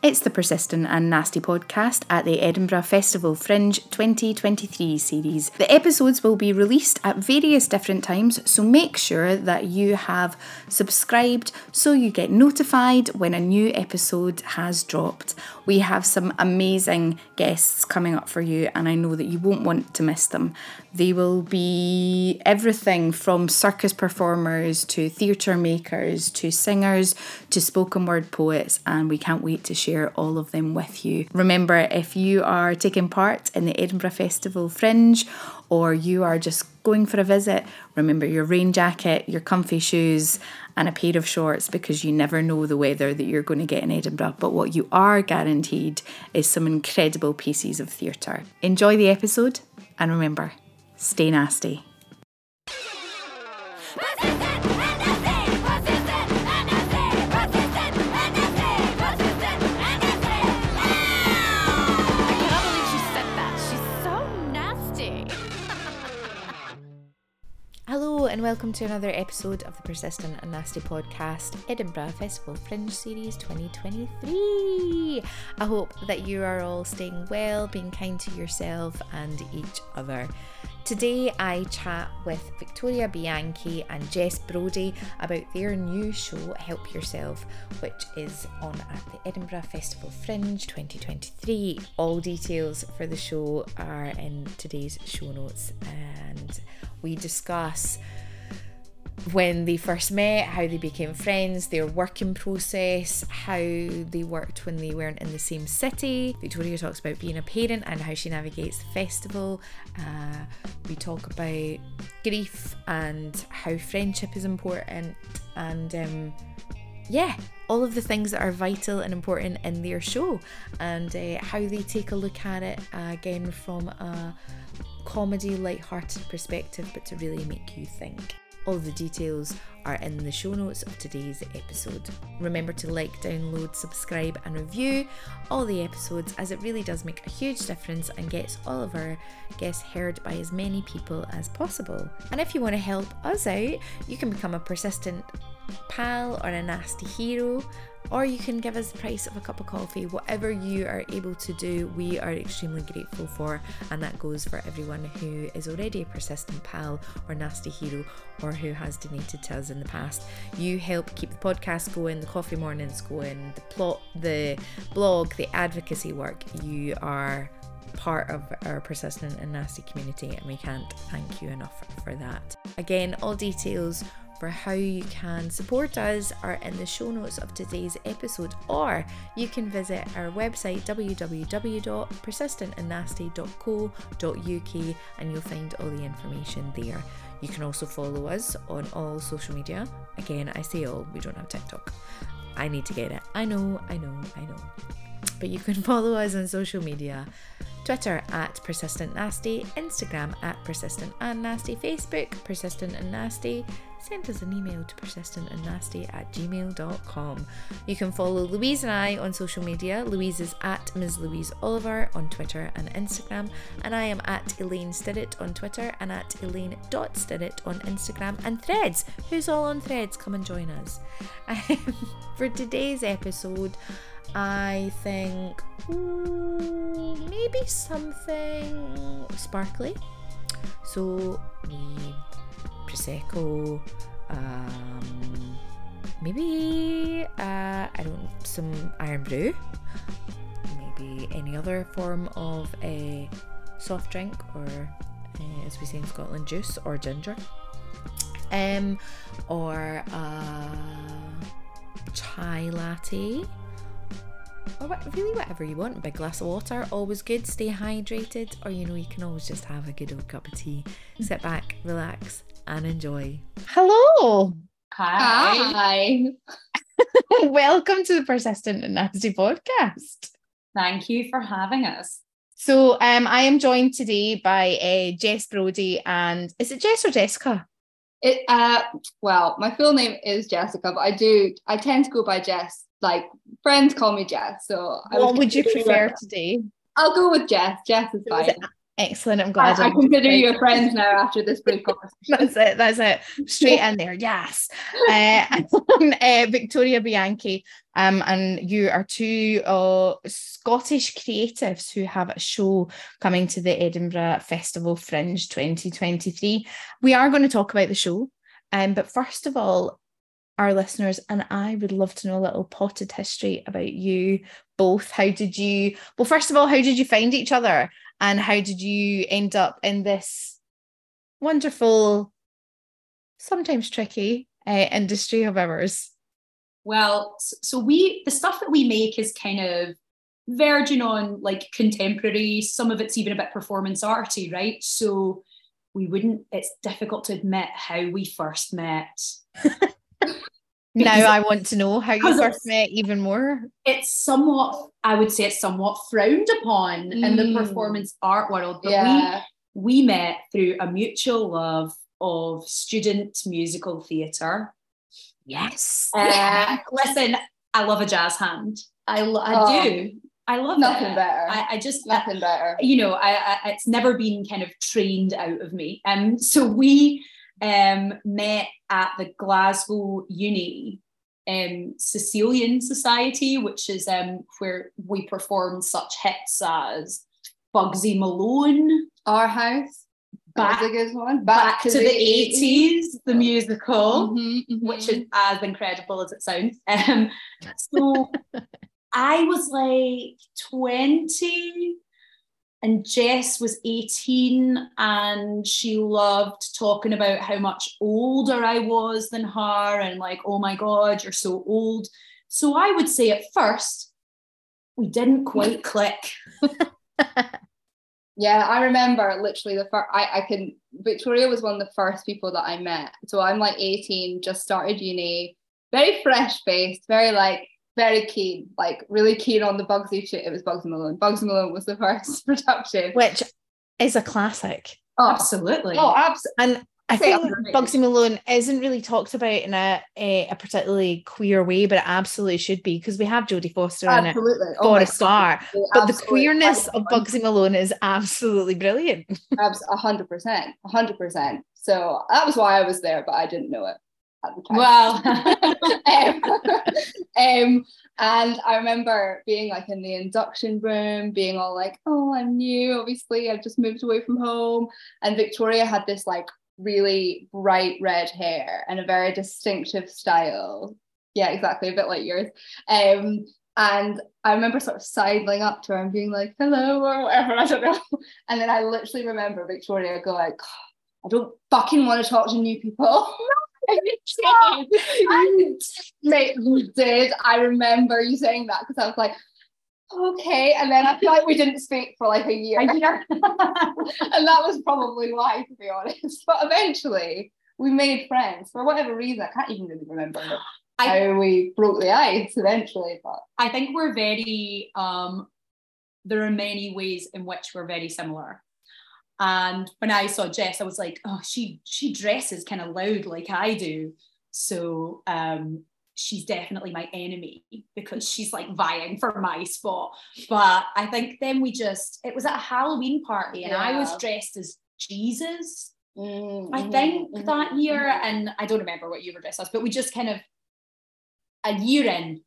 It's the Persistent and Nasty podcast at the Edinburgh Festival Fringe 2023 series. The episodes will be released at various different times, so make sure that you have subscribed so you get notified when a new episode has dropped. We have some amazing guests coming up for you, and I know that you won't want to miss them. They will be everything from circus performers to theatre makers to singers to spoken word poets, and we can't wait to share all of them with you. Remember, if you are taking part in the Edinburgh Festival Fringe or you are just going for a visit, remember your rain jacket, your comfy shoes, and a pair of shorts because you never know the weather that you're going to get in Edinburgh. But what you are guaranteed is some incredible pieces of theatre. Enjoy the episode, and remember, stay nasty. And welcome to another episode of the Persistent and Nasty podcast, Edinburgh Festival Fringe Series 2023. I hope that you are all staying well, being kind to yourself and each other. Today, I chat with Victoria Bianchi and Jess Brodie about their new show, Help Yourself, which is on at the Edinburgh Festival Fringe 2023. All details for the show are in today's show notes, and we discuss when they first met, how they became friends, their working process, how they worked when they weren't in the same city. Victoria talks about being a parent and how she navigates the festival. Uh, we talk about grief and how friendship is important, and um, yeah, all of the things that are vital and important in their show, and uh, how they take a look at it uh, again from a comedy, light-hearted perspective, but to really make you think. All the details are in the show notes of today's episode. Remember to like, download, subscribe, and review all the episodes as it really does make a huge difference and gets all of our guests heard by as many people as possible. And if you want to help us out, you can become a persistent pal or a nasty hero, or you can give us the price of a cup of coffee. Whatever you are able to do, we are extremely grateful for, and that goes for everyone who is already a persistent pal or nasty hero or who has donated to us in the past. You help keep the podcast going, the coffee mornings going, the plot, the blog, the advocacy work. You are part of our persistent and nasty community, and we can't thank you enough for that. Again, all details for how you can support us are in the show notes of today's episode, or you can visit our website www.persistentandnasty.co.uk and you'll find all the information there. You can also follow us on all social media. Again, I say all, we don't have TikTok. I need to get it. I know, I know, I know. But you can follow us on social media Twitter at Persistent Nasty, Instagram at Persistent and Nasty, Facebook Persistent and Nasty. Send us an email to persistentandnasty at gmail.com. You can follow Louise and I on social media. Louise is at Ms. Louise Oliver on Twitter and Instagram, and I am at Elaine Stirrett on Twitter and at Elaine.Stirrett on Instagram and Threads. Who's all on Threads? Come and join us. For today's episode, I think maybe something sparkly. So prosecco, um, maybe uh, I don't some Irn-Bru, maybe any other form of a soft drink or uh, as we say in Scotland, juice or ginger, um, or uh, chai latte or what, really whatever you want. A big glass of water, always good. Stay hydrated, or you know, you can always just have a good old cup of tea. Sit back, relax, and enjoy. Hello. Hi. Welcome to the Persistent and Nasty podcast. Thank you for having us. So, um, I am joined today by uh, Jess Brodie, and is it Jess or Jessica? It uh well, my full name is Jessica, but I do I tend to go by Jess. Like friends call me Jess, so I What would you prefer that. today? I'll go with Jess. Jess is So is fine. it Excellent. I'm glad. I, I consider you a friend now after this brief conversation. that's it. That's it. Straight in there. Yes. Uh, uh, Victoria Bianchi, um, and you are two uh, Scottish creatives who have a show coming to the Edinburgh Festival Fringe 2023. We are going to talk about the show, um, but first of all, our listeners and I would love to know a little potted history about you both. How did you, well, first of all, how did you find each other? And how did you end up in this wonderful, sometimes tricky uh, industry of ours? Well, so we, the stuff that we make is kind of verging on like contemporary, some of it's even a bit performance arty, right? So we wouldn't, it's difficult to admit how we first met. now I want to know how you first met even more. It's somewhat, I would say, it's somewhat frowned upon mm. in the mm. performance art world. But yeah. we we met through a mutual love of student musical theatre. Yes. Uh, listen, I love a jazz hand. I lo- I oh, do. I love nothing it. better. I, I just nothing better. You know, I, I it's never been kind of trained out of me. Um, so we um, met at the Glasgow Uni um, Cecilian Society, which is um, where we performed such hits as Bugsy Malone, Our House, back, one. back, back to, to, the, 80s, 80s the musical, mm-hmm, mm-hmm. which is as incredible as it sounds. Um, so I was like 20 and Jess was 18 and she loved talking about how much older I was than her and like, oh my God, you're so old. So I would say at first, we didn't quite click. yeah, I remember literally the first, I, I can, Victoria was one of the first people that I met. So I'm like 18, just started uni, very fresh faced, very like, very keen, like really keen on the Bugsy shit. It was Bugsy Malone. Bugsy Malone was the first production, which is a classic. Oh, absolutely. Oh, absolutely. And I think Bugsy Malone isn't really talked about in a, a, a particularly queer way, but it absolutely should be because we have Jodie Foster in absolutely. it oh for a star. But the queerness of Bugsy Malone is absolutely brilliant. A hundred percent, a hundred percent. So that was why I was there, but I didn't know it at the time. Well, um, um, and I remember being like in the induction room, being all like, "Oh, I'm new. Obviously, I've just moved away from home." And Victoria had this like really bright red hair and a very distinctive style. Yeah, exactly, a bit like yours. Um, and I remember sort of sidling up to her and being like, hello, or whatever, I don't know. And then I literally remember Victoria going, I don't fucking want to talk to new people. You did. you did. I remember you saying that because I was like, okay. And then I feel like we didn't speak for like a year. and that was probably why, to be honest. But eventually we made friends for whatever reason. I can't even really remember I, how we broke the ice eventually. But I think we're very um there are many ways in which we're very similar. And when I saw Jess, I was like, oh, she she dresses kind of loud like I do. So um, she's definitely my enemy because she's like vying for my spot. But I think then we just it was at a Halloween party and yeah. I was dressed as Jesus. Mm-hmm. I think mm-hmm. that year, mm-hmm. and I don't remember what you were dressed as, but we just kind of a year in,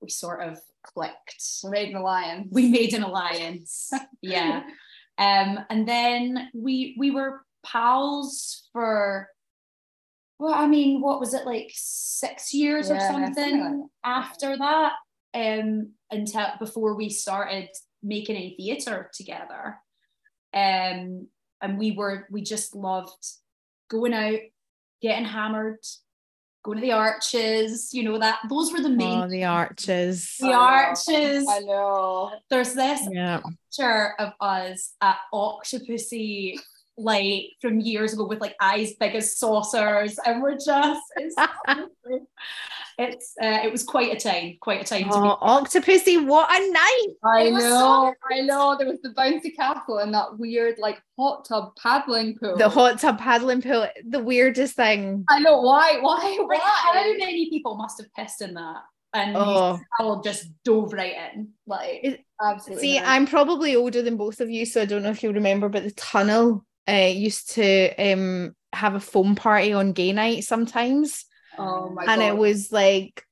we sort of clicked. We made an alliance. We made an alliance. yeah. Um, and then we we were pals for well, I mean, what was it like six years yeah, or something like after that? Um, until before we started making any theatre together. Um, and we were we just loved going out, getting hammered, going to the arches, you know, that those were the main oh, the arches. The arches. I know. There's this yeah. picture of us at Octopussy like from years ago with like eyes big as saucers and we're just it's, it's uh, it was quite a time quite a time oh, octopussy what a night i know so i know there was the bouncy castle and that weird like hot tub paddling pool the hot tub paddling pool the weirdest thing i know why why why like, how many people must have pissed in that and Oh. I'll just dove right in. Like Absolutely. See, amazing. I'm probably older than both of you, so I don't know if you remember, but the tunnel uh, used to um, have a foam party on gay night sometimes. Oh my and god. it was like,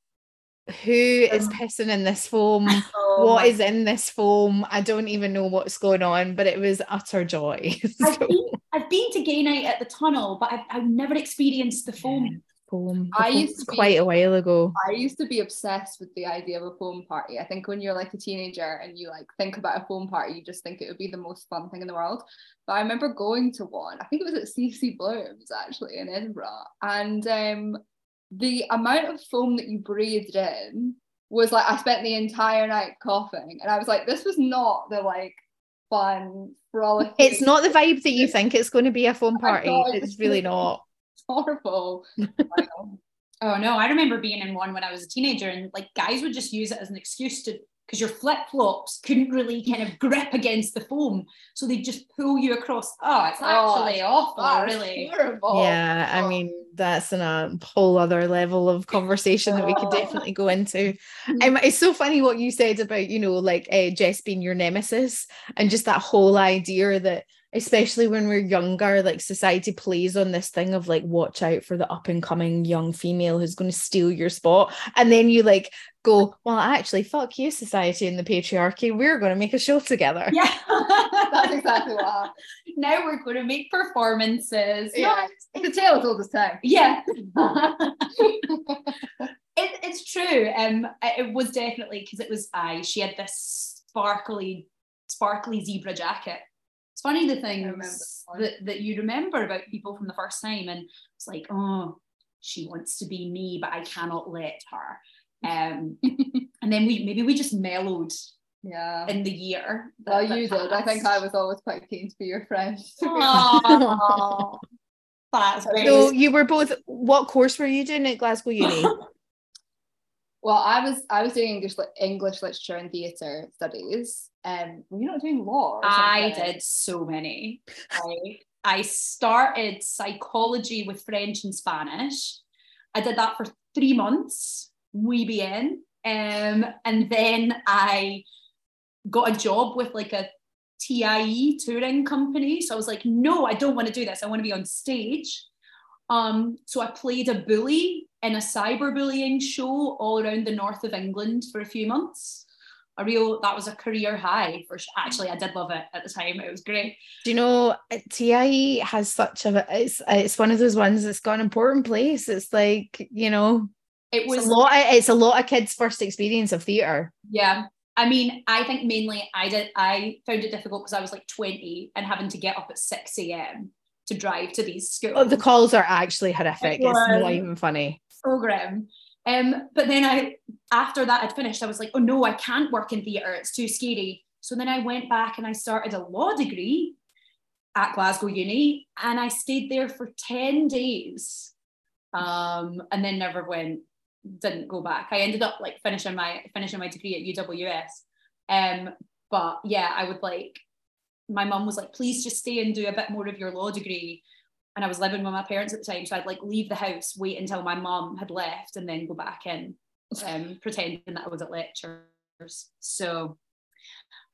who is Um, pissing in this foam? Oh What is in this foam? I don't even know what's going on, but it was utter joy. I've been, I've been to gay night at the tunnel, but I've, I've never experienced the foam. Foam. I used to be- quite a while ago. I used to be obsessed with the idea of a foam party. I think when you're like a teenager and you like think about a foam party, you just think it would be the most fun thing in the world. But I remember going to one, I think it was at CC Blooms actually in Edinburgh, and um, the amount of foam that you breathed in was like I spent the entire night coughing, and I was like, this was not the like fun frolic. It's not the vibe that you think it's going to be a foam party. It's really not. Horrible. Oh no, I remember being in one when I was a teenager, and like guys would just use it as an excuse to because your flip flops couldn't really kind of grip against the foam, so they'd just pull you across. Oh, it's Oh, actually awful, That's really. horrible. Yeah, I Oh. mean that's in a whole other level of conversation that we could Oh. definitely go into. Um, it's so funny what you said about you know like uh, Jess being your nemesis and just that whole idea that especially when we're younger like society plays on this thing of like watch out for the up and coming young female who's going to steal your spot and then you like go well actually fuck you society and the patriarchy we're going to make a show together Yeah, That's exactly what happened. now we're going to make performances. Yeah. It's a tale old as time. Yeah. it, it's true. Um, it was definitely because it was I. She had this sparkly, sparkly zebra jacket. It's funny the things that that, that you remember about people from the first time, and it's like, oh, she wants to be me, but I cannot let her. Um, and then we maybe we just mellowed Yeah. in the year. that- Well, that you did. I think I was always quite keen to be your friend. to be honest. Aw, That's great. so you were both what course were you doing at Glasgow Uni Well, I was I was doing English lit- English literature and theatre studies. Um, were you not doing law? I did so many. I, I started psychology with French and Spanish. I did that for three months, muy bien. Um, and then I got a job with like a TIE touring company. So I was like, no, I don't want to do this. I want to be on stage. Um, so I played a bully in a cyberbullying show all around the north of England for a few months. A real that was a career high for actually I did love it at the time. It was great. Do you know TIE has such a it's it's one of those ones that's got an important place. It's like you know It it's was a lot. Of, it's a lot of kids' first experience of theatre. Yeah. I mean, I think mainly I did I found it difficult because I was like 20 and having to get up at 6 a.m. to drive to these schools. Oh, the calls are actually horrific. It's not even funny. so grim. Um, but then I after that had finished, I was like, oh no, I can't work in theatre, it's too scary. So then I went back and I started a law degree at Glasgow Uni and I stayed there for 10 days. Um, and then never went, didn't go back. I ended up like finishing my finishing my degree at UWS. Um, but yeah, I would like my mum was like, please just stay and do a bit more of your law degree. And I was living with my parents at the time. So I'd like leave the house, wait until my mum had left, and then go back in, um, pretending that I was at lectures. So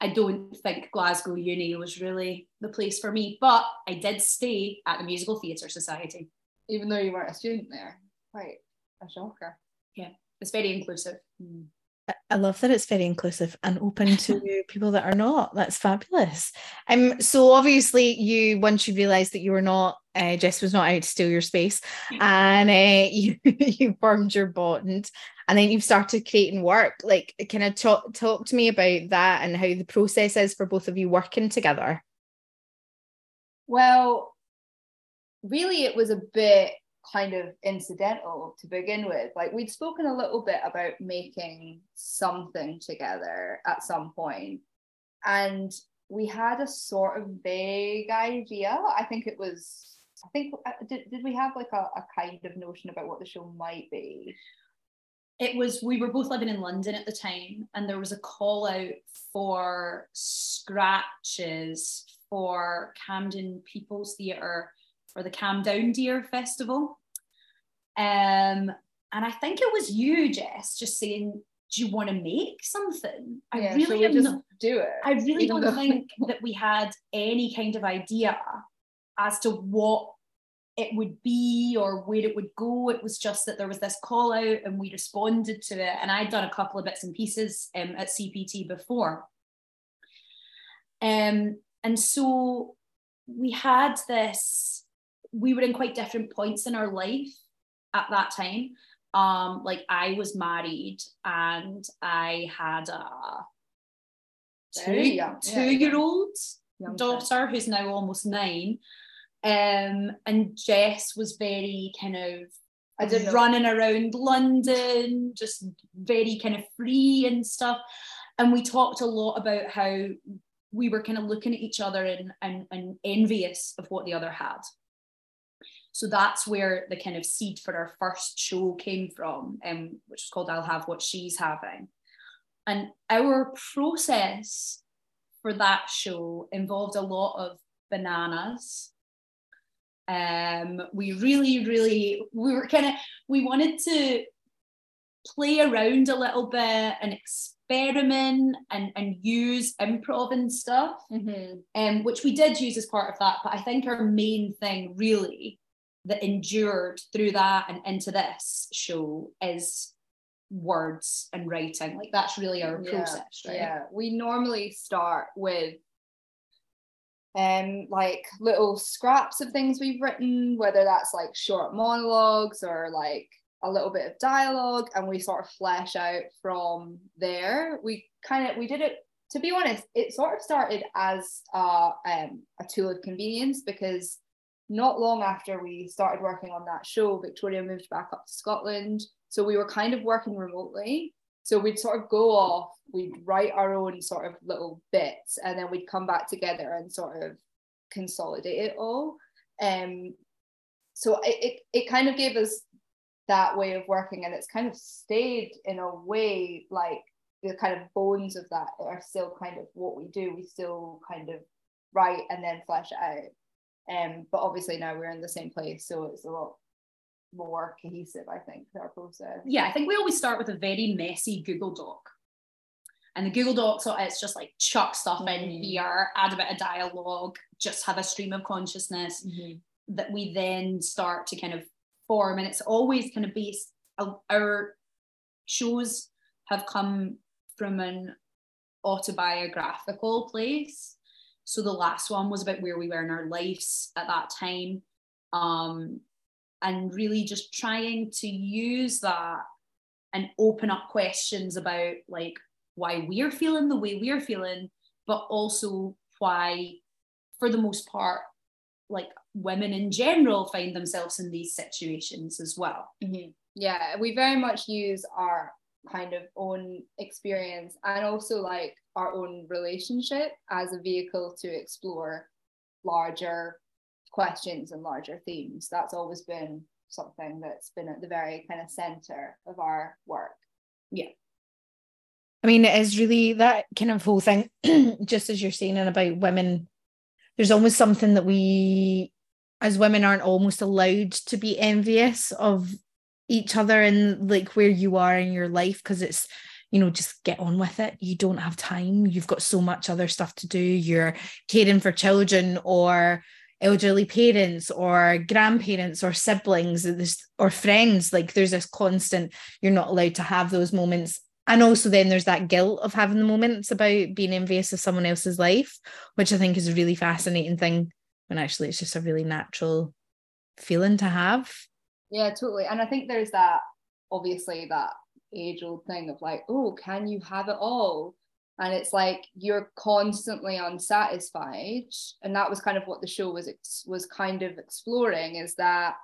I don't think Glasgow Uni was really the place for me, but I did stay at the Musical Theatre Society. Even though you weren't a student there. Quite a shocker. Yeah, it's very inclusive. Mm. I love that it's very inclusive and open to people that are not. That's fabulous. Um, so obviously you once you realised that you were not uh, Jess was not out to steal your space, and uh, you you formed your bond, and then you've started creating work. Like, can I talk talk to me about that and how the process is for both of you working together? Well, really, it was a bit kind of incidental to begin with. Like, we'd spoken a little bit about making something together at some point, and we had a sort of vague idea. I think it was, I think, uh, did, did we have like a, a kind of notion about what the show might be? it was we were both living in London at the time, and there was a call out for scratches for Camden People's Theatre for the Calm Down Dear Festival. Um, and I think it was you, Jess, just saying, "Do you want to make something?" I yeah, really we am just not- do it. I really don't though- think that we had any kind of idea as to what it would be or where it would go. It was just that there was this call out and we responded to it. And I'd done a couple of bits and pieces um, at CPT before. Um, and so we had this, we were in quite different points in our life at that time. Um, like I was married and I had a two, young, yeah, two year old Young daughter who's now almost nine. Um, and Jess was very kind of I know. running around London, just very kind of free and stuff. And we talked a lot about how we were kind of looking at each other and, and, and envious of what the other had. So that's where the kind of seed for our first show came from, um, which is called I'll Have What She's Having. And our process for that show involved a lot of bananas. Um, we really, really, we were kind of, we wanted to play around a little bit and experiment and, and use improv and stuff, Mhm. um, which we did use as part of that. But I think our main thing really that endured through that and into this show is words and writing. Like that's really our Yeah, process, right? Yeah, we normally start with um like little scraps of things we've written, whether that's like short monologues or like a little bit of dialogue, and we sort of flesh out from there. We kind of we did it. To be honest, it sort of started as a, um, a tool of convenience because not long after we started working on that show, Victoria moved back up to Scotland. So we were kind of working remotely. So we'd sort of go off, we'd write our own sort of little bits, and then we'd come back together and sort of consolidate it all. Um, so it, it, it kind of gave us that way of working, and it's kind of stayed in a way like the kind of bones of that are still kind of what we do. We still kind of write and then flesh out. Um, but obviously now we're in the same place, so it's a lot more cohesive, I think, our process. yeah, I think we always start with a very messy Google Doc. And the Google Doc, so it's just like chuck stuff in Mhm. here, add a bit of dialogue, just have a stream of consciousness that we then start to kind of form. And it's always kind of based, our shows have come from an autobiographical place. So the last one was about where we were in our lives at that time. Um, and really just trying to use that and open up questions about like why we're feeling the way we're feeling, but also why, for the most part, like women in general find themselves in these situations as well. Mhm. Yeah, we very much use our kind of own experience and also like our own relationship as a vehicle to explore larger questions and larger themes. That's always been something that's been at the very kind of center of our work. Yeah. I mean, it is really that kind of whole thing, just as you're saying, and about women, there's almost something that we, as women, aren't almost allowed to be envious of each other and like where you are in your life because it's, you know, just get on with it. You don't have time. You've got so much other stuff to do. You're caring for children or elderly parents or grandparents or siblings or friends. Like there's this constant, you're not allowed to have those moments and also then there's that guilt of having the moments about being envious of someone else's life which i think is a really fascinating thing when actually it's just a really natural feeling to have Yeah, totally. And I think there's that obviously that age old thing of like, oh, can you have it all? And it's like you're constantly unsatisfied. And that was kind of what the show was was kind of exploring is that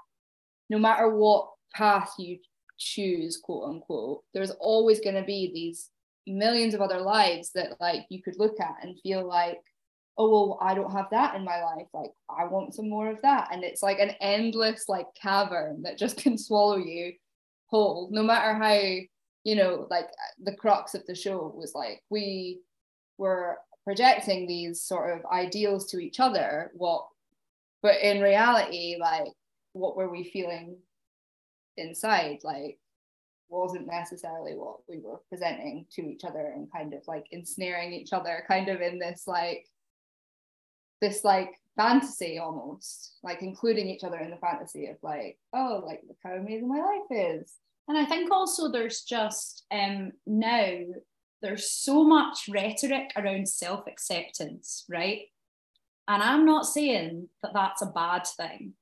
no matter what path you choose, quote unquote, there's always going to be these millions of other lives that like you could look at and feel like oh well i don't have that in my life like i want some more of that and it's like an endless like cavern that just can swallow you whole no matter how you know like the crux of the show was like we were projecting these sort of ideals to each other what but in reality like what were we feeling inside like wasn't necessarily what we were presenting to each other and kind of like ensnaring each other kind of in this like this like fantasy almost like including each other in the fantasy of like oh like look how amazing my life is and i think also there's just um now there's so much rhetoric around self-acceptance right and i'm not saying that that's a bad thing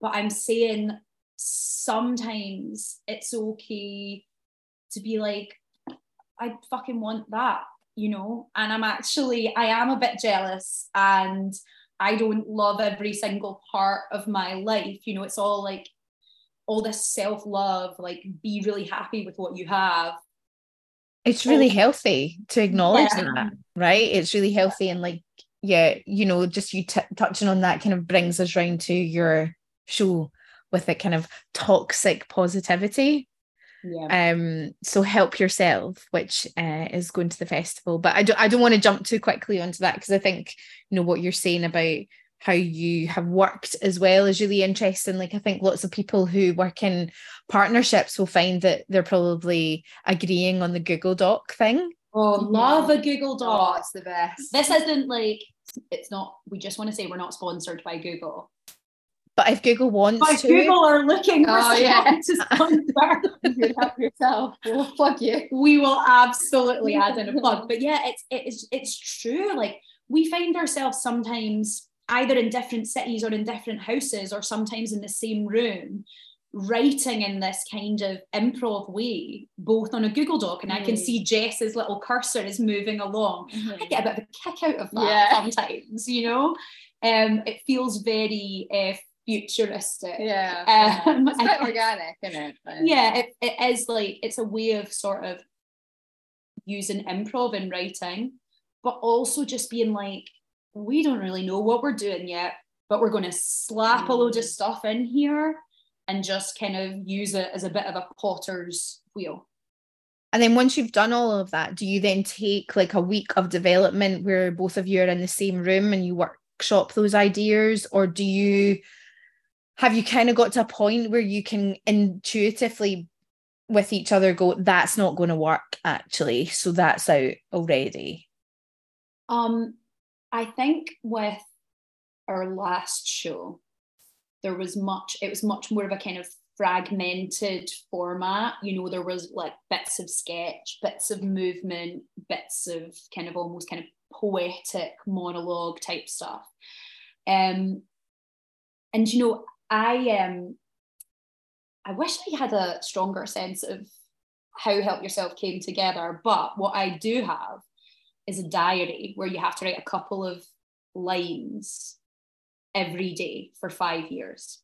but i'm saying sometimes it's okay to be like i fucking want that you know and i'm actually i am a bit jealous and I don't love every single part of my life. You know, it's all like all this self love, like be really happy with what you have. It's really healthy to acknowledge yeah. that, right? It's really healthy. And like, yeah, you know, just you t- touching on that kind of brings us round to your show with a kind of toxic positivity yeah. Um, so help yourself, which uh, is going to the festival. But I don't I don't want to jump too quickly onto that because I think you know what you're saying about how you have worked as well is really interesting. Like I think lots of people who work in partnerships will find that they're probably agreeing on the Google Doc thing. Oh, love a Google Doc. Oh, it's the best. This isn't like it's not. We just want to say we're not sponsored by Google. But if Google wants but to, Google are looking for oh, yeah. to sponsor, you help yourself. We'll plug you. We will absolutely add in a plug. But yeah, it's it's it's true. Like we find ourselves sometimes either in different cities or in different houses, or sometimes in the same room, writing in this kind of improv way, both on a Google Doc, and mm. I can mm. see Jess's little cursor is moving along. Mm-hmm. I get a bit of a kick out of that yeah. sometimes, you know. Um, it feels very uh, futuristic. Yeah. Um, it's quite organic, isn't it? But... Yeah, it, it is like it's a way of sort of using improv in writing, but also just being like, we don't really know what we're doing yet, but we're going to slap mm. a load of mm. stuff in here and just kind of use it as a bit of a potter's wheel. And then once you've done all of that, do you then take like a week of development where both of you are in the same room and you workshop those ideas, or do you have you kind of got to a point where you can intuitively with each other go that's not going to work actually so that's out already um i think with our last show there was much it was much more of a kind of fragmented format. You know there was like bits of sketch bits of movement bits of kind of almost kind of poetic monologue type stuff. Um and you know I um I wish I had a stronger sense of how Help Yourself came together, but what I do have is a diary where you have to write a couple of lines every day for five years.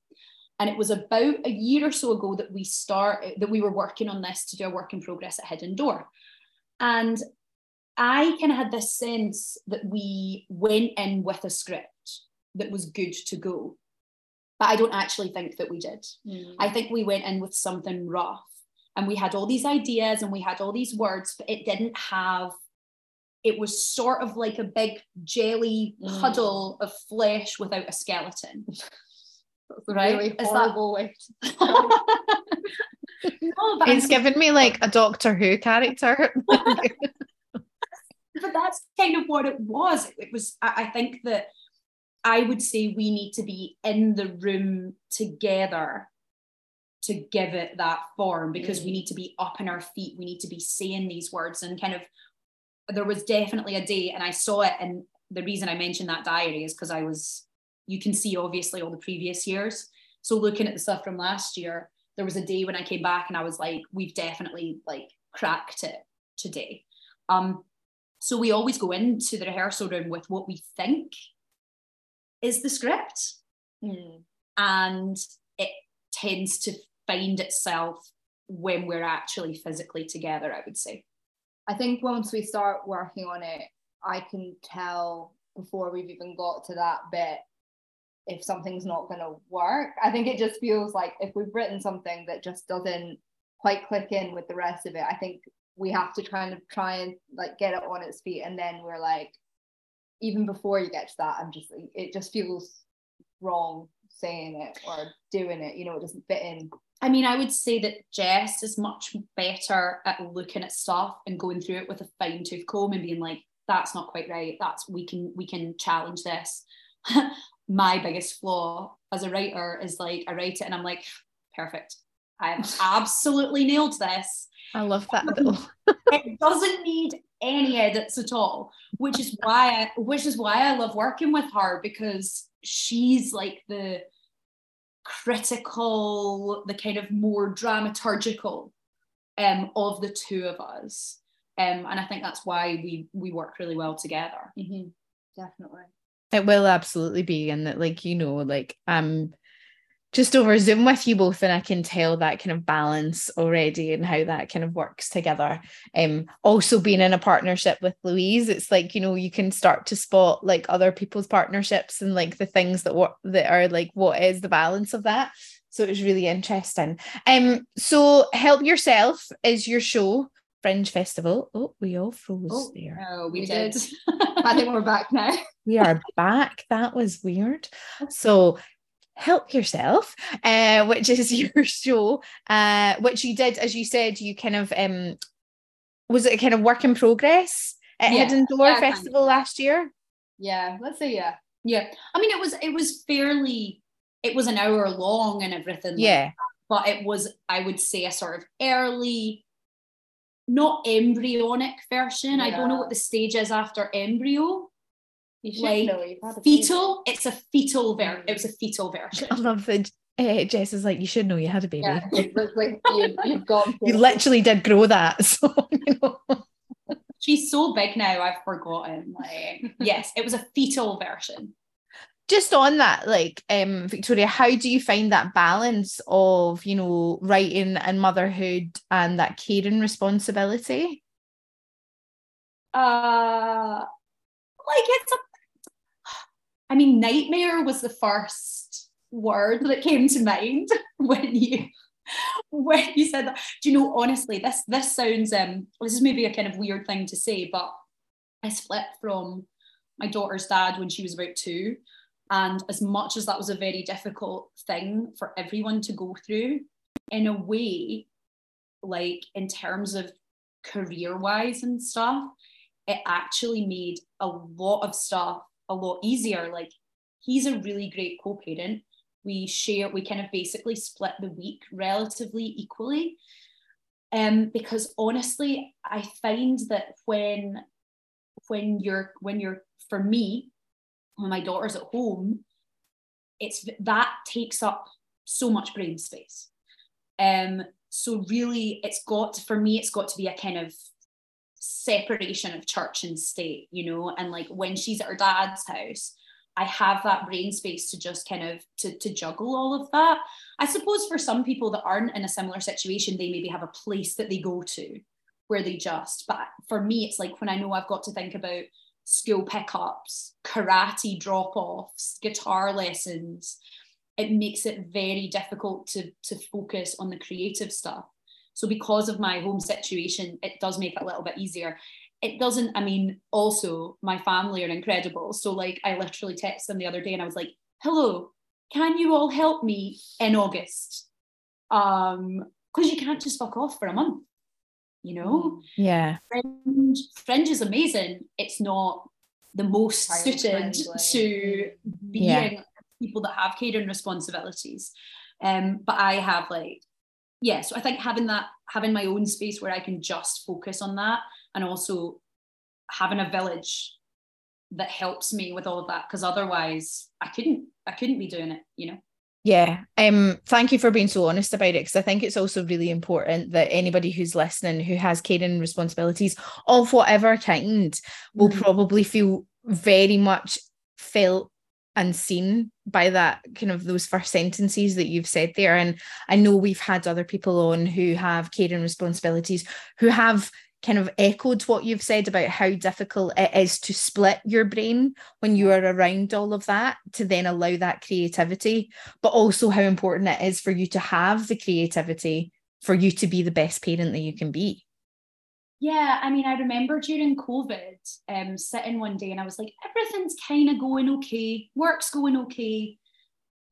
And it was about a year or so ago that we start that we were working on this to do a work in progress at Hidden Door. And I kind of had this sense that we went in with a script that was good to go. But I don't actually think that we did. Mm. I think we went in with something rough and we had all these ideas and we had all these words, but it didn't have, it was sort of like a big jelly mm. puddle of flesh without a skeleton. right? Really horrible way. no, it's given me like a Doctor Who character. but that's kind of what it was. It was, I think that I would say we need to be in the room together to give it that form because mm. we need to be up in our feet. We need to be saying these words and kind of there was definitely a day and I saw it and the reason I mentioned that diary is because I was you can see obviously all the previous years. So looking at the stuff from last year, there was a day when I came back and I was like, we've definitely like cracked it today. Um, so we always go into the rehearsal room with what we think is the script. Mm. And it tends to find itself when we're actually physically together, I would say. I think once we start working on it, I can tell before we've even got to that bit if something's not going to work. I think it just feels like if we've written something that just doesn't quite click in with the rest of it, I think we have to try and try and like get it on its feet and then we're like even before you get to that, I'm just it just feels wrong saying it or doing it. You know, it doesn't fit in I mean, I would say that Jess is much better at looking at stuff and going through it with a fine tooth comb and being like, that's not quite right. That's we can we can challenge this. My biggest flaw as a writer is like I write it and I'm like, perfect. I've absolutely nailed this. I love that though. it doesn't need any edits at all, which is why I, which is why I love working with her because she's like the critical, the kind of more dramaturgical um, of the two of us. Um, and I think that's why we we work really well together. Mm-hmm. Definitely. It will absolutely be, and that like you know, like I'm just over Zoom with you both, and I can tell that kind of balance already and how that kind of works together. Um, also being in a partnership with Louise, it's like you know you can start to spot like other people's partnerships and like the things that what that are like what is the balance of that. So it was really interesting. Um, so help yourself is your show Fringe Festival. Oh, we all froze Oh, there. Oh, we, We did. did. I think we're back now. We are back. That was weird. So help yourself, uh, which is your show, uh, which you did, as you said, you kind of um was it a kind of work in progress at Yeah, Hidden Door yeah, kind of. Festival last year? Yeah, let's say yeah. yeah. I mean, it was it was fairly. It was an hour long and everything. like Yeah. but it was i would say a sort of early not embryonic version i don't know what the stage is after embryo You should Like, know. You've had a few. fetal it's a fetal version. it was a fetal version I love that uh, Jess is like, you should know you had a baby. Yeah, like you, you've gone. You literally did grow that. So, you know. she's so big now i've forgotten like yes it was a fetal version just on that like um victoria how do you find that balance of you know writing and motherhood and that caring responsibility uh like it's a i mean nightmare was the first word that came to mind when you when you said that. Do you know honestly this this sounds um this is maybe a kind of weird thing to say but i split from my daughter's dad when she was about two. And as much as that was a very difficult thing for everyone to go through in a way like in terms of career wise and stuff it actually made a lot of stuff a lot easier. Like he's a really great co-parent. We share, we kind of basically split the week relatively equally. Um, because honestly, I find that when when you're when you're for me, when my daughter's at home, it's that takes up so much brain space. Um, so really it's got for me, it's got to be a kind of separation of church and state, you know, and like when she's at her dad's house, I have that brain space to just kind of to, to juggle all of that. I suppose for some people that aren't in a similar situation, they maybe have a place that they go to where they just, but for me, it's like when I know I've got to think about school pickups, karate drop offs, guitar lessons, it makes it very difficult to, to focus on the creative stuff. So because of my home situation, it does make it a little bit easier. It doesn't, I mean, also my family are incredible. So like I literally texted them the other day and I was like, hello, can you all help me in August? Um, because you can't just fuck off for a month, you know? Yeah. Fringe, Fringe is amazing. It's not the most Child suited friendly. to being Yeah. people that have catering responsibilities. Um, but I have like, yeah, so I think having that, having my own space where I can just focus on that and also having a village that helps me with all of that because otherwise I couldn't I couldn't be doing it, you know. Yeah. Um, thank you for being so honest about it because I think it's also really important that anybody who's listening who has caring responsibilities of whatever kind will Mm. probably feel very much felt and seen by that kind of those first sentences that you've said there. And I know we've had other people on who have caring responsibilities who have kind of echoed what you've said about how difficult it is to split your brain when you are around all of that to then allow that creativity, but also how important it is for you to have the creativity for you to be the best parent that you can be. Yeah, I mean, I remember during COVID, um, sitting one day and I was like, everything's kind of going okay, work's going okay.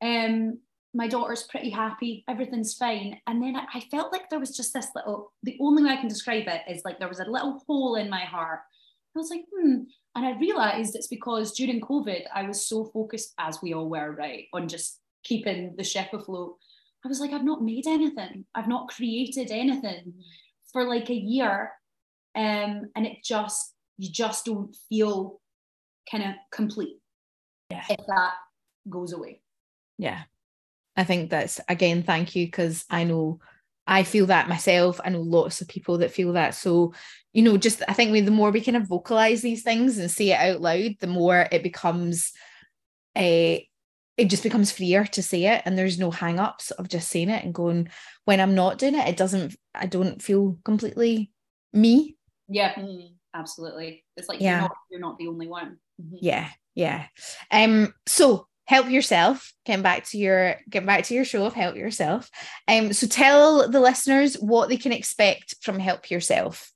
Um, my daughter's pretty happy, everything's fine. And then I, felt like there was just this little, the only way I can describe it is like there was a little hole in my heart. I was like, hmm. And I realized it's because during COVID, I was so focused, as we all were, right, on just keeping the ship afloat. I was like, I've not made anything. I've not created anything for like a year. Um, and it just, you just don't feel kind of complete Yeah. if that goes away. Yeah. I think that's again, thank you, because I know I feel that myself. I know lots of people that feel that. So, you know, just I think we the more we kind of vocalize these things and say it out loud, the more it becomes a it just becomes freer to say it and there's no hang-ups of just saying it and going when I'm not doing it, it doesn't I don't feel completely me. Yeah, absolutely. It's like Yeah. you're not you're not the only one. Mhm. Yeah, yeah. Um, so help yourself. Getting back to your get back to your show of help yourself. Um, so tell the listeners what they can expect from help yourself.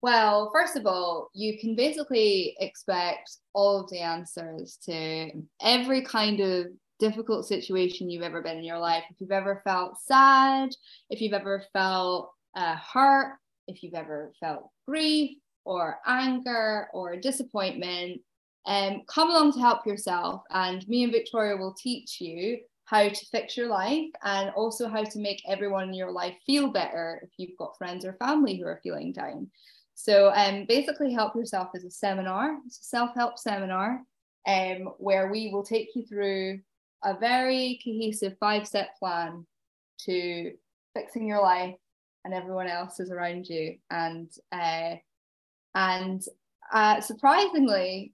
Well, first of all, you can basically expect all of the answers to every kind of difficult situation you've ever been in your life. If you've ever felt sad, if you've ever felt uh, hurt, if you've ever felt grief or anger or disappointment, um, come along to help yourself. And me and Victoria will teach you how to fix your life and also how to make everyone in your life feel better if you've got friends or family who are feeling down. So um, basically, Help Yourself is a seminar, it's a self-help seminar um, where we will take you through a very cohesive five-step plan to fixing your life and everyone else is around you. And uh, and uh, surprisingly,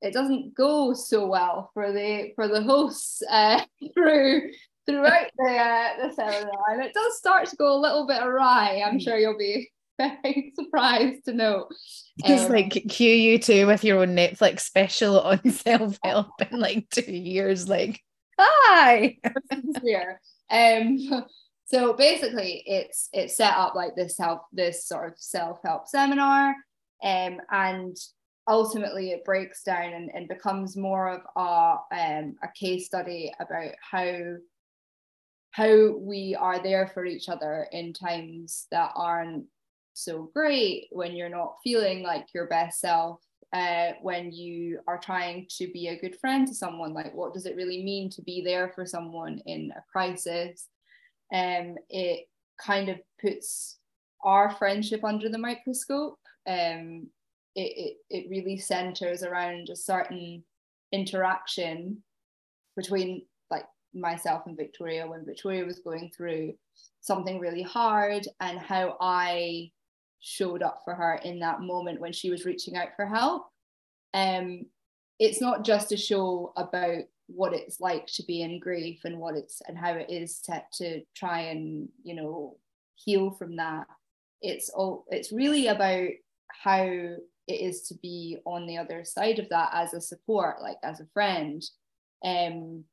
it doesn't go so well for the for the hosts uh, through throughout the uh, the seminar, and it does start to go a little bit awry. I'm sure you'll be very surprised to know. Just Um, like cue you two with your own Netflix special on self-help in like two years, like, hi. here. Um, so basically, it's it's set up like this self this sort of self help seminar, um, and ultimately it breaks down and, and becomes more of a um, a case study about how how we are there for each other in times that aren't so great when you're not feeling like your best self uh, when you are trying to be a good friend to someone like what does it really mean to be there for someone in a crisis um it kind of puts our friendship under the microscope um it, it, it really centers around a certain interaction between like myself and Victoria when Victoria was going through something really hard and how I showed up for her in that moment when she was reaching out for help. Um, it's not just a show about what it's like to be in grief and what it's and how it is to, to try and you know heal from that. It's all it's really about how it is to be on the other side of that as a support, like as a friend. Um,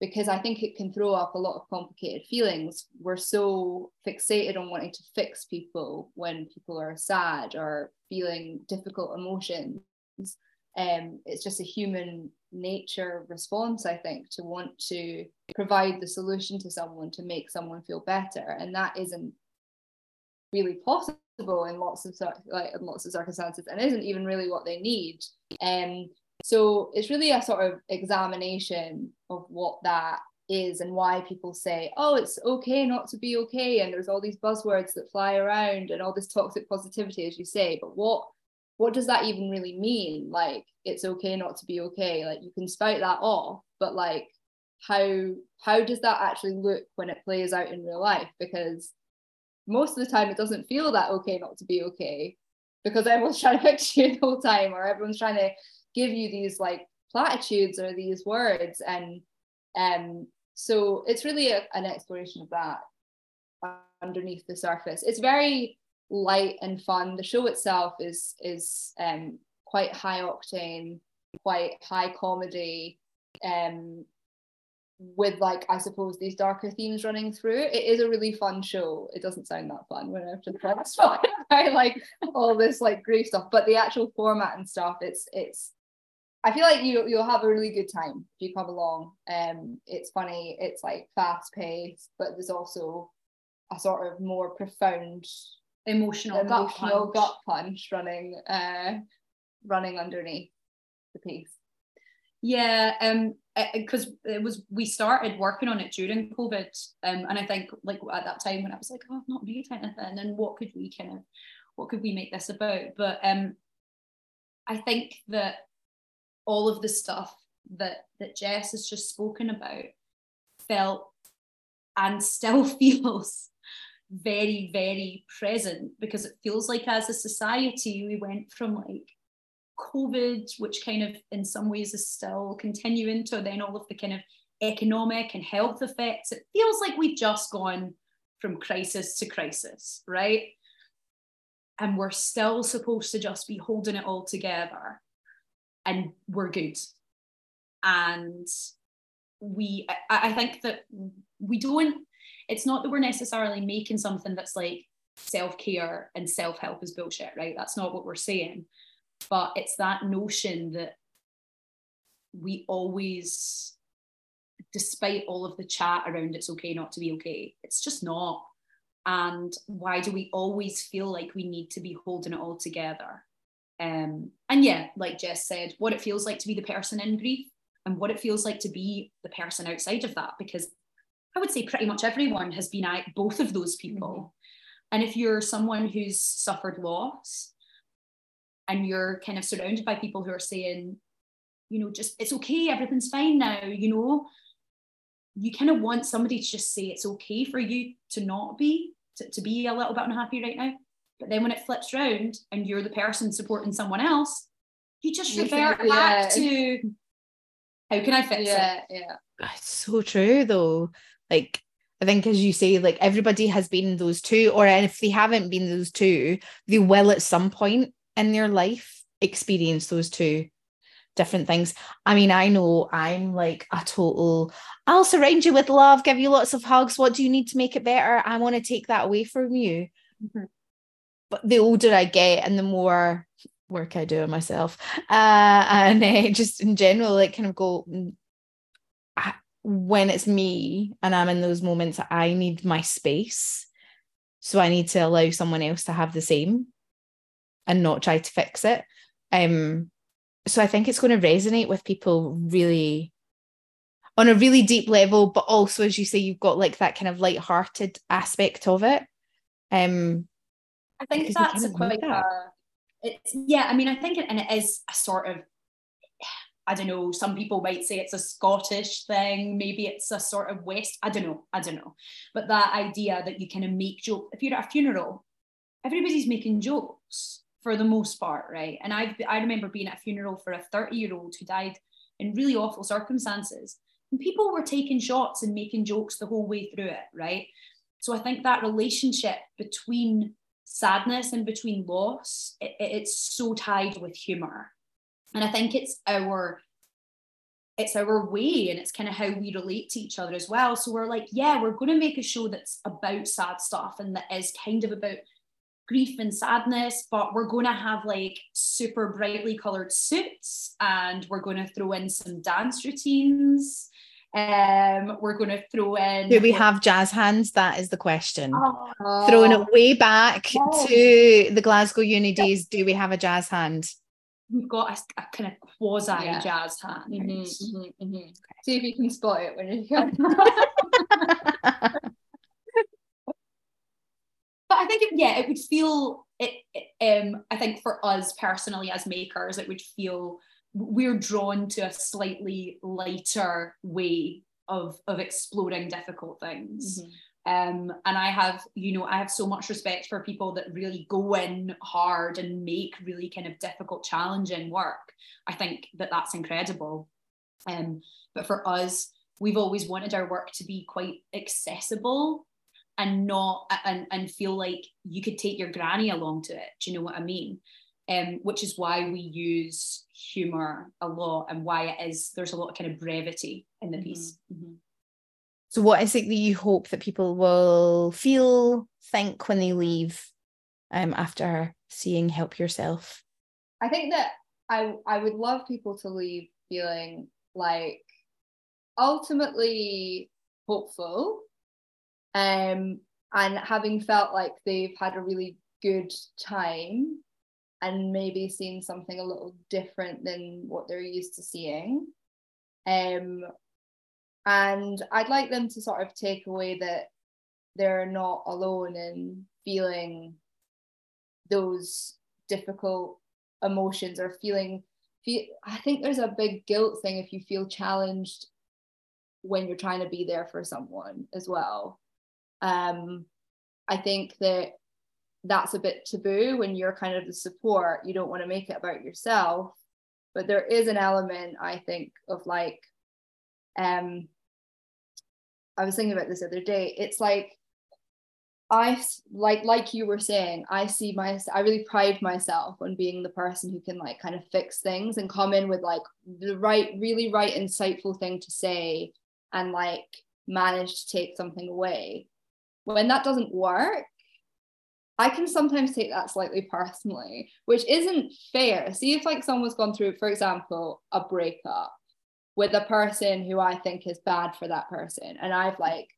because I think it can throw up a lot of complicated feelings. We're so fixated on wanting to fix people when people are sad or feeling difficult emotions. Um, it's just a human nature response, I think, to want to provide the solution to someone to make someone feel better, and that isn't really possible in lots of like in lots of circumstances, and isn't even really what they need. Um, so it's really a sort of examination of what that is and why people say, oh, it's okay not to be okay. And there's all these buzzwords that fly around and all this toxic positivity, as you say. But what what does that even really mean? Like it's okay not to be okay. Like you can spout that off, but like how how does that actually look when it plays out in real life? Because most of the time it doesn't feel that okay not to be okay because everyone's trying to fix you the whole time or everyone's trying to give you these like platitudes or these words and um so it's really a, an exploration of that underneath the surface it's very light and fun the show itself is is um quite high octane quite high comedy um with like I suppose these darker themes running through it is a really fun show it doesn't sound that fun when I've just talking about like all this like grief stuff but the actual format and stuff it's it's I feel like you you'll have a really good time if you come along. Um, it's funny. It's like fast paced, but there's also a sort of more profound Emotional, gut punch. gut punch running uh running underneath the piece. Yeah, um, because it was we started working on it during COVID, um, and I think like at that time when I was like, oh, I've not made anything, and what could we kind of, what could we make this about? But um, I think that all of the stuff that that Jess has just spoken about felt and still feels very very present because it feels like as a society we went from like COVID, which kind of in some ways is still continuing to then all of the kind of economic and health effects. It feels like we've just gone from crisis to crisis, right? And we're still supposed to just be holding it all together and we're good. And we, I, I think that we don't, it's not that we're necessarily making something that's like self care and self help is bullshit, right? That's not what we're saying. But it's that notion that we always despite all of the chat around it's okay not to be okay it's just not. And why do we always feel like we need to be holding it all together? Um, and yeah like jess said what it feels like to be the person in grief and what it feels like to be the person outside of that because i would say pretty much everyone has been at both of those people mm-hmm. and if you're someone who's suffered loss and you're kind of surrounded by people who are saying, you know, just it's okay, everything's fine now, you know, you kind of want somebody to just say it's okay for you to not be, to, to be a little bit unhappy right now. But then when it flips around and you're the person supporting someone else, you just You revert think- back yeah. to how can I fix Yeah, it? yeah. It's so true though. Like I think as you say, like everybody has been those two, or if they haven't been those two, they will at some point in their life experience those two different things. I mean, I know I'm like a total, I'll surround you with love, give you lots of hugs. What do you need to make it better? I want to take that away from you. Mhm. But the older I get and the more work I do on myself, uh, and uh, just in general, like kind of go, "Mm, I, when it's me and I'm in those moments, I need my space. So I need to allow someone else to have the same and not try to fix it. Um, so I think it's going to resonate with people really on a really deep level, but also as you say, you've got like that kind of light-hearted aspect of it. Um, I think that's a quite that. it's yeah, I mean, I think it, and it is a sort of I don't know, some people might say it's a Scottish thing, maybe it's a sort of West, I don't know, I don't know. But that idea that you kind of make joke if you're at a funeral, everybody's making jokes for the most part, right? And I I remember being at a funeral for a 30-year-old who died in really awful circumstances. And people were taking shots and making jokes the whole way through it, right? So I think that relationship between sadness and between loss, it- it's so tied with humor. And I think it's our it's our way and it's kind of how we relate to each other as well. So we're like, yeah, we're going to make a show that's about sad stuff and that is kind of about grief and sadness, but we're going to have like super brightly colored suits and we're going to throw in some dance routines. Um, we're going to throw in. do we have jazz hands? That is the question. Oh, Throwing it way back Oh. to the Glasgow Uni days, do we have a jazz hand? We've got a, a kind of quasi Yeah. jazz hand. Mhm, right? mhm, mhm. See if you can spot it when you come. but I think it, yeah, it would feel it, it. Um, I think for us personally as makers, it would feel we're drawn to a slightly lighter way of of exploring difficult things. Um, and I have, you know, I have so much respect for people that really go in hard and make really kind of difficult, challenging work. I think that that's incredible. Um, but for us, we've always wanted our work to be quite accessible and not and and feel like you could take your granny along to it. Do you know what I mean? Um, which is why we use humor a lot and why it is there's a lot of kind of brevity in the piece. Mhm. So, what is it that you hope that people will feel, think when they leave um, after seeing Help Yourself? I think that I I would love people to leave feeling like ultimately hopeful um and having felt like they've had a really good time and maybe seeing something a little different than what they're used to seeing um and I'd like them to sort of take away that they're not alone in feeling those difficult emotions or feeling feel I think there's a big guilt thing if you feel challenged when you're trying to be there for someone as well. Um, I think that that's a bit taboo when you're kind of the support. You don't want to make it about yourself, but there is an element I think of like, um, I was thinking about this the other day. It's like I like like you were saying, I see my I really pride myself on being the person who can like kind of fix things and come in with like the right, really right, insightful thing to say and like manage to take something away. When that doesn't work, I can sometimes take that slightly personally, which isn't fair. See if like someone's gone through, for example, a breakup with a person who I think is bad for that person, and I've like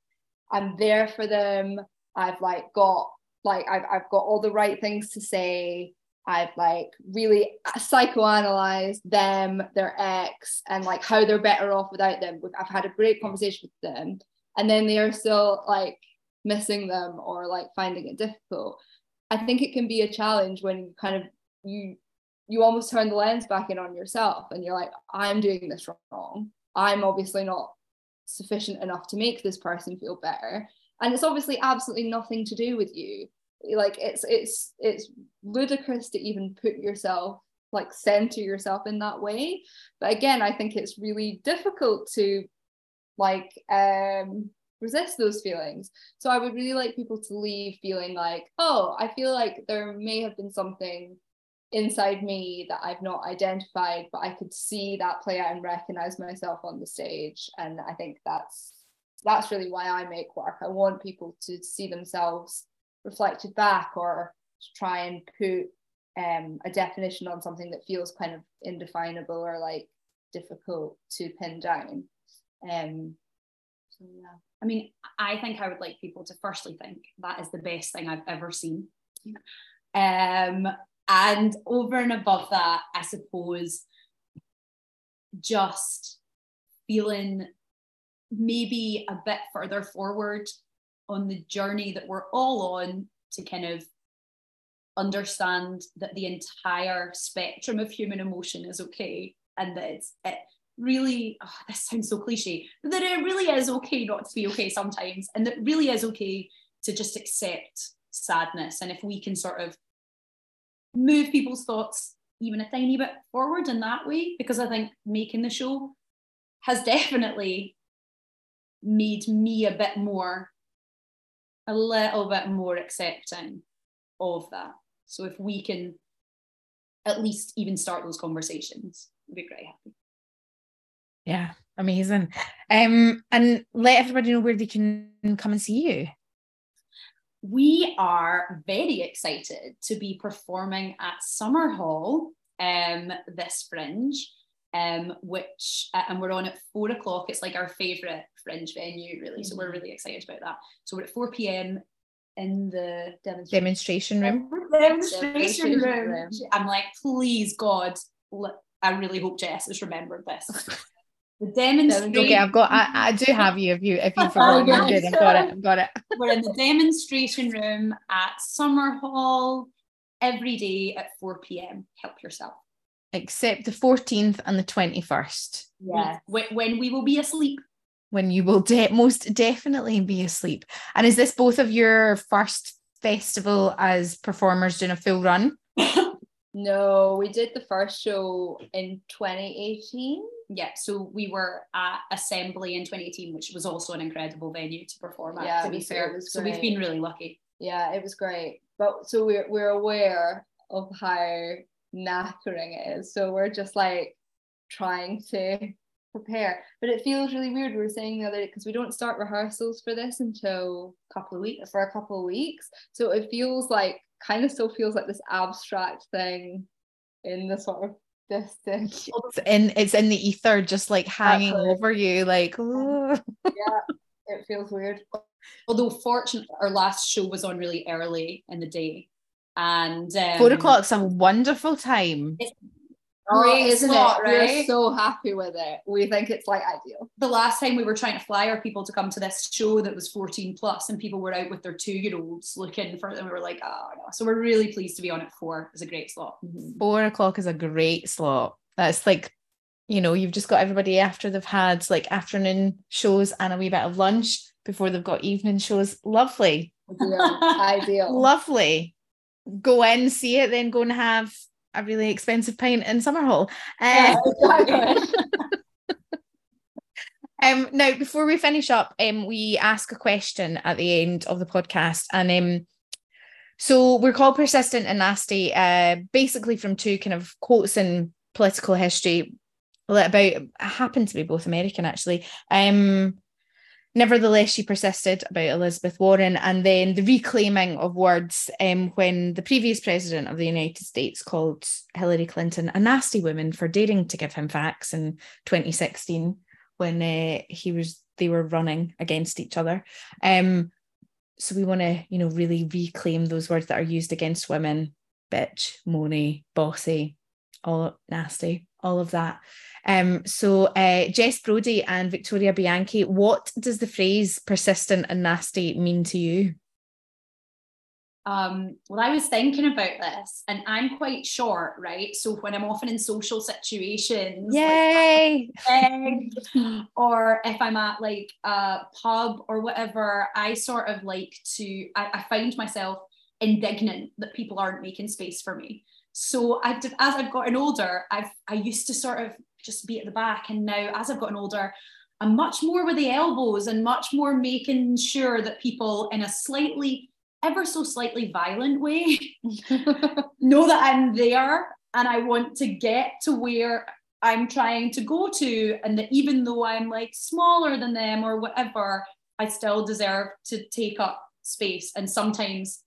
I'm there for them I've like got like I've I've got all the right things to say. I've like really psychoanalyzed them, their ex, and like how they're better off without them. I've had a great conversation with them, and then they are still like missing them or like finding it difficult. I think it can be a challenge when you kind of you you almost turn the lens back in on yourself and you're like, I'm doing this wrong. I'm obviously not sufficient enough to make this person feel better. And it's obviously absolutely nothing to do with you. Like it's it's it's ludicrous to even put yourself like center yourself in that way. But again i think it's really difficult to like um resist those feelings. So i would really like people to leave feeling like oh i feel like there may have been something inside me that i've not identified but i could see that play out and recognize myself on the stage and i think that's that's really why I make work. I want people to see themselves reflected back or try and put um, a definition on something that feels kind of indefinable or like difficult to pin down. Um, so yeah, I mean, I think I would like people to firstly think that is the best thing I've ever seen. Um, and over and above that, I suppose just feeling maybe a bit further forward on the journey that we're all on to kind of understand that the entire spectrum of human emotion is okay and that it's it really oh, this sounds so cliche but that it really is okay not to be okay sometimes and that really is okay to just accept sadness. And if we can sort of move people's thoughts even a tiny bit forward in that way because i think making the show has definitely made me a bit more, a little bit more accepting of that. So if we can at least even start those conversations, I'd be very happy. Yeah, amazing. Um, and let everybody know where they can come and see you. We are very excited to be performing at Summerhall um, this Fringe um, which uh, and we're on at four o'clock. It's like our favourite fringe venue, really. So we're mm-hmm. really excited about that. So we're at four p.m. in the demonstration, demonstration room. Demonstration, room. room. I'm like, please, God, I really hope Jess has remembered this. The demonstration. Okay, I've got. I, I do have you. If you if you forgot, oh, good. I've got it. I've got it. We're in the demonstration room at Summerhall every day at 4 p.m. Help yourself except the 14th and the 21st. Yeah, when we will be asleep. When you will de- most definitely be asleep. And is this both of your first festival as performers doing a full run? no, we did the first show in 2018. Yeah, so we were at Assembly in 2018, which was also an incredible venue to perform at, yeah, to be fair. So we've been really lucky. Yeah, it was great. But so we're we're aware of how knackering it is. So we're just like trying to prepare. But it feels really weird. We were saying the other day because we don't start rehearsals for this until a couple of weeks. For a couple of weeks. So it feels like kind of still feels like this abstract thing in the sort of distant. It's in it's in the ether, just like hanging over you, like "Ooh." yeah, it feels weird. Although fortunately, our last show was on really early in the day, and um, four o'clock's a wonderful time. Oh, great isn't slot, it? We're so happy with it. We think it's like ideal. the last time we were trying to flyer people to come to this show that was 14 plus and people were out with their two-year-olds looking for them we were like oh no so we're really pleased to be on at four it's a great slot mm-hmm. Four o'clock is a great slot. That's like, you know, you've just got everybody after they've had like afternoon shows and a wee bit of lunch before they've got evening shows. Lovely. Ideal. ideal. Lovely. Go in, see it, then go and have a really expensive pint in Summerhall. Uh, Yeah. Um, now, before we finish up, um, we ask a question at the end of the podcast, and um, so we're called persistent and nasty, uh, basically from two kind of quotes in political history about happen to be both American actually. Um, nevertheless, she persisted about Elizabeth Warren, and then the reclaiming of words um, when the previous president of the United States called Hillary Clinton a nasty woman for daring to give him facts in 2016 when uh, he was they were running against each other. Um, so we want to, you know, really reclaim those words that are used against women, bitch, moany, bossy, all nasty, all of that. Um, so uh, Jess Brodie and Victoria Bianchi, what does the phrase persistent and nasty mean to you? um well i was thinking about this and i'm quite short right so when i'm often in social situations like, Yay! egg, or if I'm at like a pub or whatever, I sort of like to, I, I find myself indignant that people aren't making space for me. So I've, as I've gotten older, I've, I used to sort of just be at the back. And now as I've gotten older, I'm much more with the elbows and much more making sure that people in a slightly, ever so slightly violent way know that I'm there and I want to get to where I'm trying to go to. And that even though I'm like smaller than them or whatever, I still deserve to take up space. And sometimes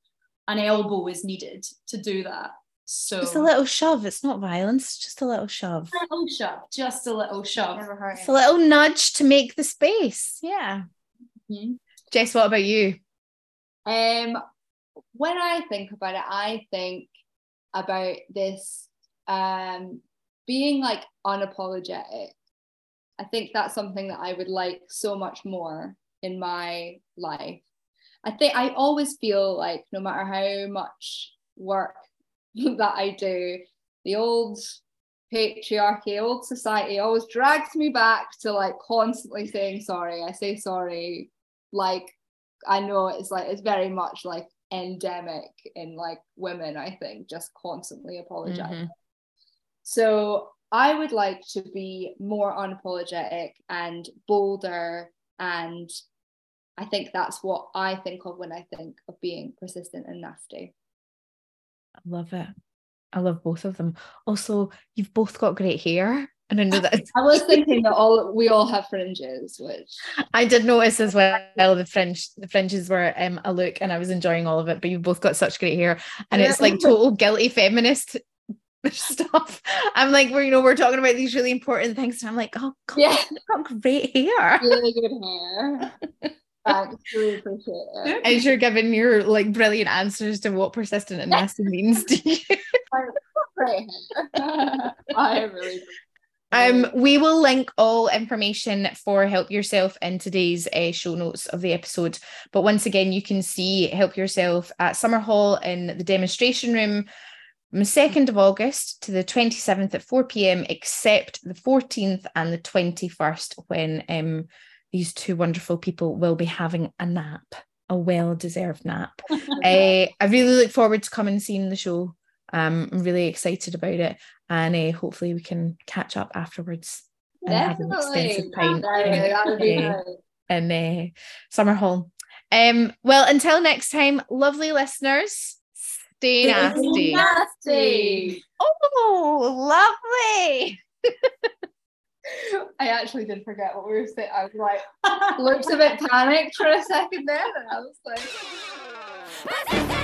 an elbow is needed to do that. So Just a little shove. It's not violence, just a little shove. little shove, just a little shove. Never heard It's a little nudge to make the space. Yeah. Mhm. Jess, what about you? Um, when I think about it, I think about this um being like unapologetic. I think that's something that I would like so much more in my life. I think I always feel like no matter how much work that I do, the old patriarchy, old society always drags me back to like constantly saying sorry. I say sorry like I know it's like it's very much like endemic in like women, I think, just constantly apologizing. Mhm. So I would like to be more unapologetic and bolder and I think that's what I think of when I think of being persistent and nasty. I love it. I love both of them. Also, you've both got great hair. And I know that I was thinking that all we all have fringes, which I did notice as well the fringe the fringes were um, a look and I was enjoying all of it, but you've both got such great hair. And it's like total guilty feminist stuff. I'm like, we're you know, we're talking about these really important things. And I'm like, oh god, yeah, you've got great hair. really good hair. Thanks, really appreciate it. As you're giving your like brilliant answers to what persistent and nasty means to you. I really Um, we will link all information for Help Yourself in today's uh, show notes of the episode. But once again, you can see Help Yourself at Summerhall in the demonstration room from the 2nd of August to the 27th at 4 pm, except the 14th and the 21st, when um, these two wonderful people will be having a nap, a well deserved nap. uh, I really look forward to coming and seeing the show. Um, I'm really excited about it, and uh, hopefully we can catch up afterwards and have an extensive pint Definitely. Would be in, in uh, Summerhall. Um, well, until next time, lovely listeners, stay nasty. Nasty. Oh, lovely. I actually did forget what we were saying. I was like, looked a bit panicked for a second there, and I was like.